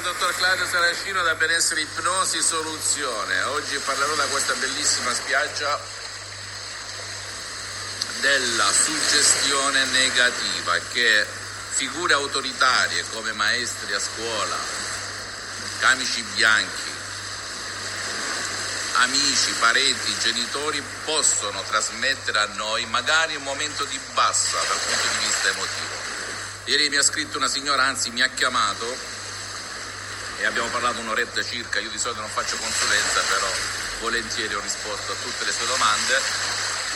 dal dottor Claudio Saracino da Benessere Ipnosi Soluzione. Oggi parlerò da questa bellissima spiaggia della suggestione negativa che figure autoritarie come maestri a scuola, camici bianchi, amici, parenti, genitori possono trasmettere a noi magari un momento di bassa dal punto di vista emotivo. Ieri mi ha scritto una signora, anzi mi ha chiamato e abbiamo parlato un'oretta circa, io di solito non faccio consulenza, però volentieri ho risposto a tutte le sue domande,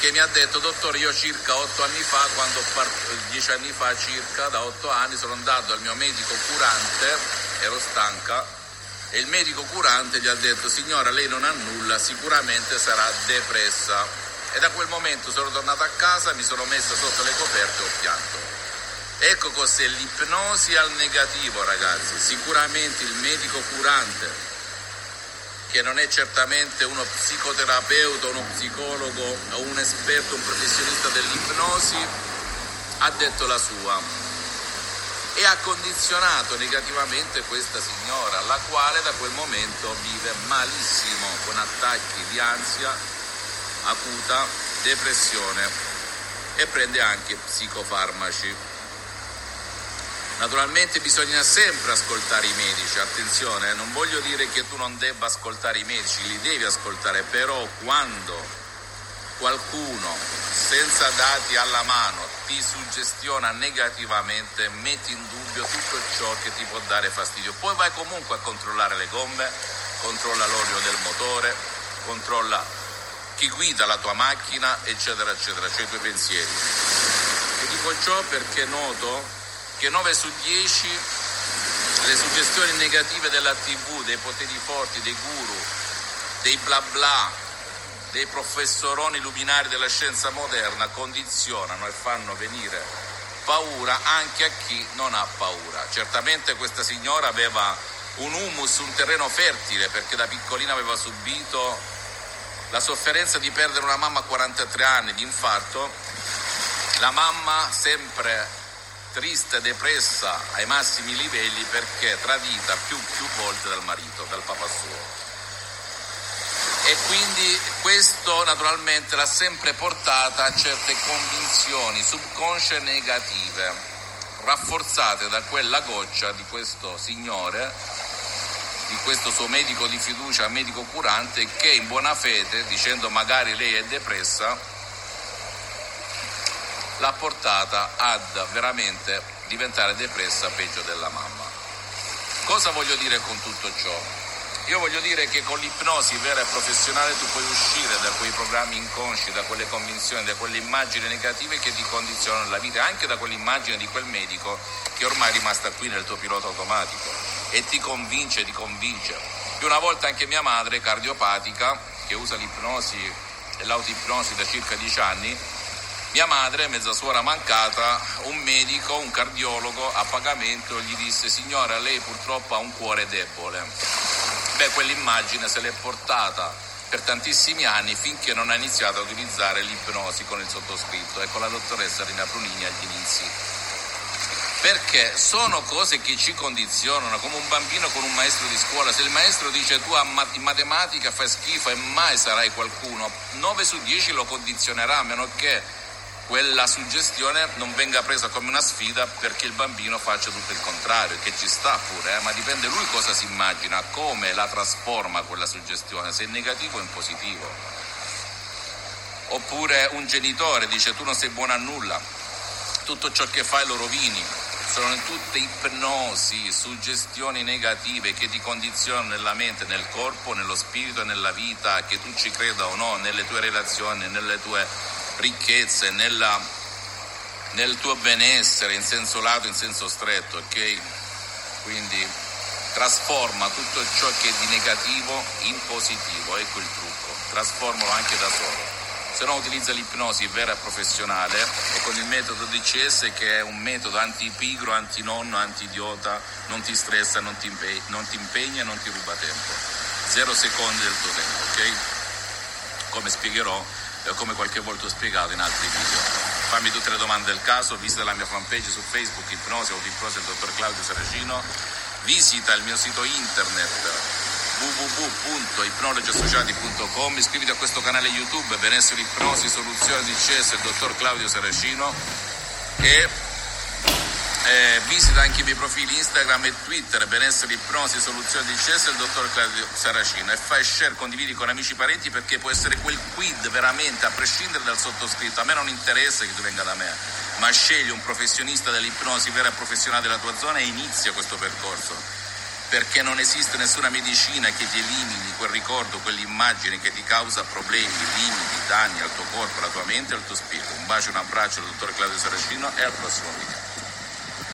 che mi ha detto, dottore, io circa otto anni fa, quando part- dieci anni fa circa, da otto anni, sono andato al mio medico curante, ero stanca, e il medico curante gli ha detto signora lei non ha nulla, sicuramente sarà depressa. E da quel momento sono tornato a casa, mi sono messa sotto le coperte e ho pianto. Ecco cos'è l'ipnosi al negativo ragazzi, sicuramente il medico curante, che non è certamente uno psicoterapeuta, uno psicologo o un esperto, un professionista dell'ipnosi, ha detto la sua e ha condizionato negativamente questa signora, la quale da quel momento vive malissimo con attacchi di ansia acuta, depressione e prende anche psicofarmaci. Naturalmente bisogna sempre ascoltare i medici, attenzione, eh, non voglio dire che tu non debba ascoltare i medici, li devi ascoltare, però quando qualcuno senza dati alla mano ti suggestiona negativamente, metti in dubbio tutto ciò che ti può dare fastidio. Poi vai comunque a controllare le gomme, controlla l'olio del motore, controlla chi guida la tua macchina, eccetera, eccetera, cioè i tuoi pensieri. E dico ciò perché noto che 9 su 10 le suggestioni negative della TV, dei poteri forti, dei guru, dei bla bla, dei professoroni luminari della scienza moderna condizionano e fanno venire paura anche a chi non ha paura. Certamente questa signora aveva un humus, un terreno fertile perché da piccolina aveva subito la sofferenza di perdere una mamma a 43 anni di infarto, la mamma sempre triste, depressa ai massimi livelli perché tradita più, più volte dal marito, dal papà suo. E quindi questo naturalmente l'ha sempre portata a certe convinzioni subconsce negative, rafforzate da quella goccia di questo signore, di questo suo medico di fiducia, medico curante, che in buona fede, dicendo magari lei è depressa, l'ha portata ad veramente diventare depressa peggio della mamma. Cosa voglio dire con tutto ciò? Io voglio dire che con l'ipnosi vera e professionale tu puoi uscire da quei programmi inconsci, da quelle convinzioni, da quelle immagini negative che ti condizionano la vita, anche da quell'immagine di quel medico che ormai è rimasta qui nel tuo pilota automatico e ti convince, ti convince. Più una volta anche mia madre, cardiopatica, che usa l'ipnosi e l'autipnosi da circa dieci anni, mia madre, mezza suora mancata, un medico, un cardiologo a pagamento gli disse signora lei purtroppo ha un cuore debole beh, quell'immagine se l'è portata per tantissimi anni finché non ha iniziato a utilizzare l'ipnosi con il sottoscritto e con la dottoressa Rina Prunini agli inizi. Perché sono cose che ci condizionano, come un bambino con un maestro di scuola. Se il maestro dice tu in matematica fai schifo e mai sarai qualcuno, 9 su 10 lo condizionerà, a meno che quella suggestione non venga presa come una sfida perché il bambino faccia tutto il contrario, che ci sta pure, eh? ma dipende lui cosa si immagina, come la trasforma quella suggestione, se è negativo o in positivo. Oppure un genitore dice tu non sei buono a nulla, tutto ciò che fai lo rovini. Sono tutte ipnosi, suggestioni negative che ti condizionano nella mente, nel corpo, nello spirito e nella vita, che tu ci creda o no, nelle tue relazioni, nelle tue ricchezze, nella, nel tuo benessere in senso lato, in senso stretto, ok? Quindi trasforma tutto ciò che è di negativo in positivo, ecco il trucco, trasformalo anche da solo. Se no utilizza l'ipnosi vera e professionale e con il metodo DCS che è un metodo anti-pigro, anti-nonno, anti-idiota, non ti stressa, non ti, impegna, non ti impegna, non ti ruba tempo. Zero secondi del tuo tempo, ok? Come spiegherò come qualche volta ho spiegato in altri video. Fammi tutte le domande del caso, visita la mia fanpage su Facebook, Ipnosi o Ipnosi del dottor Claudio Saracino. visita il mio sito internet www.ipnologiassociati.com iscriviti a questo canale YouTube Benessere Ipnosi Soluzione di CS il dottor Claudio Saracino e eh, visita anche i miei profili Instagram e Twitter Benessere Ipnosi Soluzione di CS il dottor Claudio Saracino e fai share, condividi con amici e parenti perché può essere quel quid veramente a prescindere dal sottoscritto a me non interessa che tu venga da me ma scegli un professionista dell'ipnosi vera e professionale della tua zona e inizia questo percorso perché non esiste nessuna medicina che ti elimini quel ricordo, quell'immagine che ti causa problemi, limiti, danni al tuo corpo, alla tua mente e al tuo spirito. Un bacio, un abbraccio dal dottor Claudio Saracino e al prossimo video.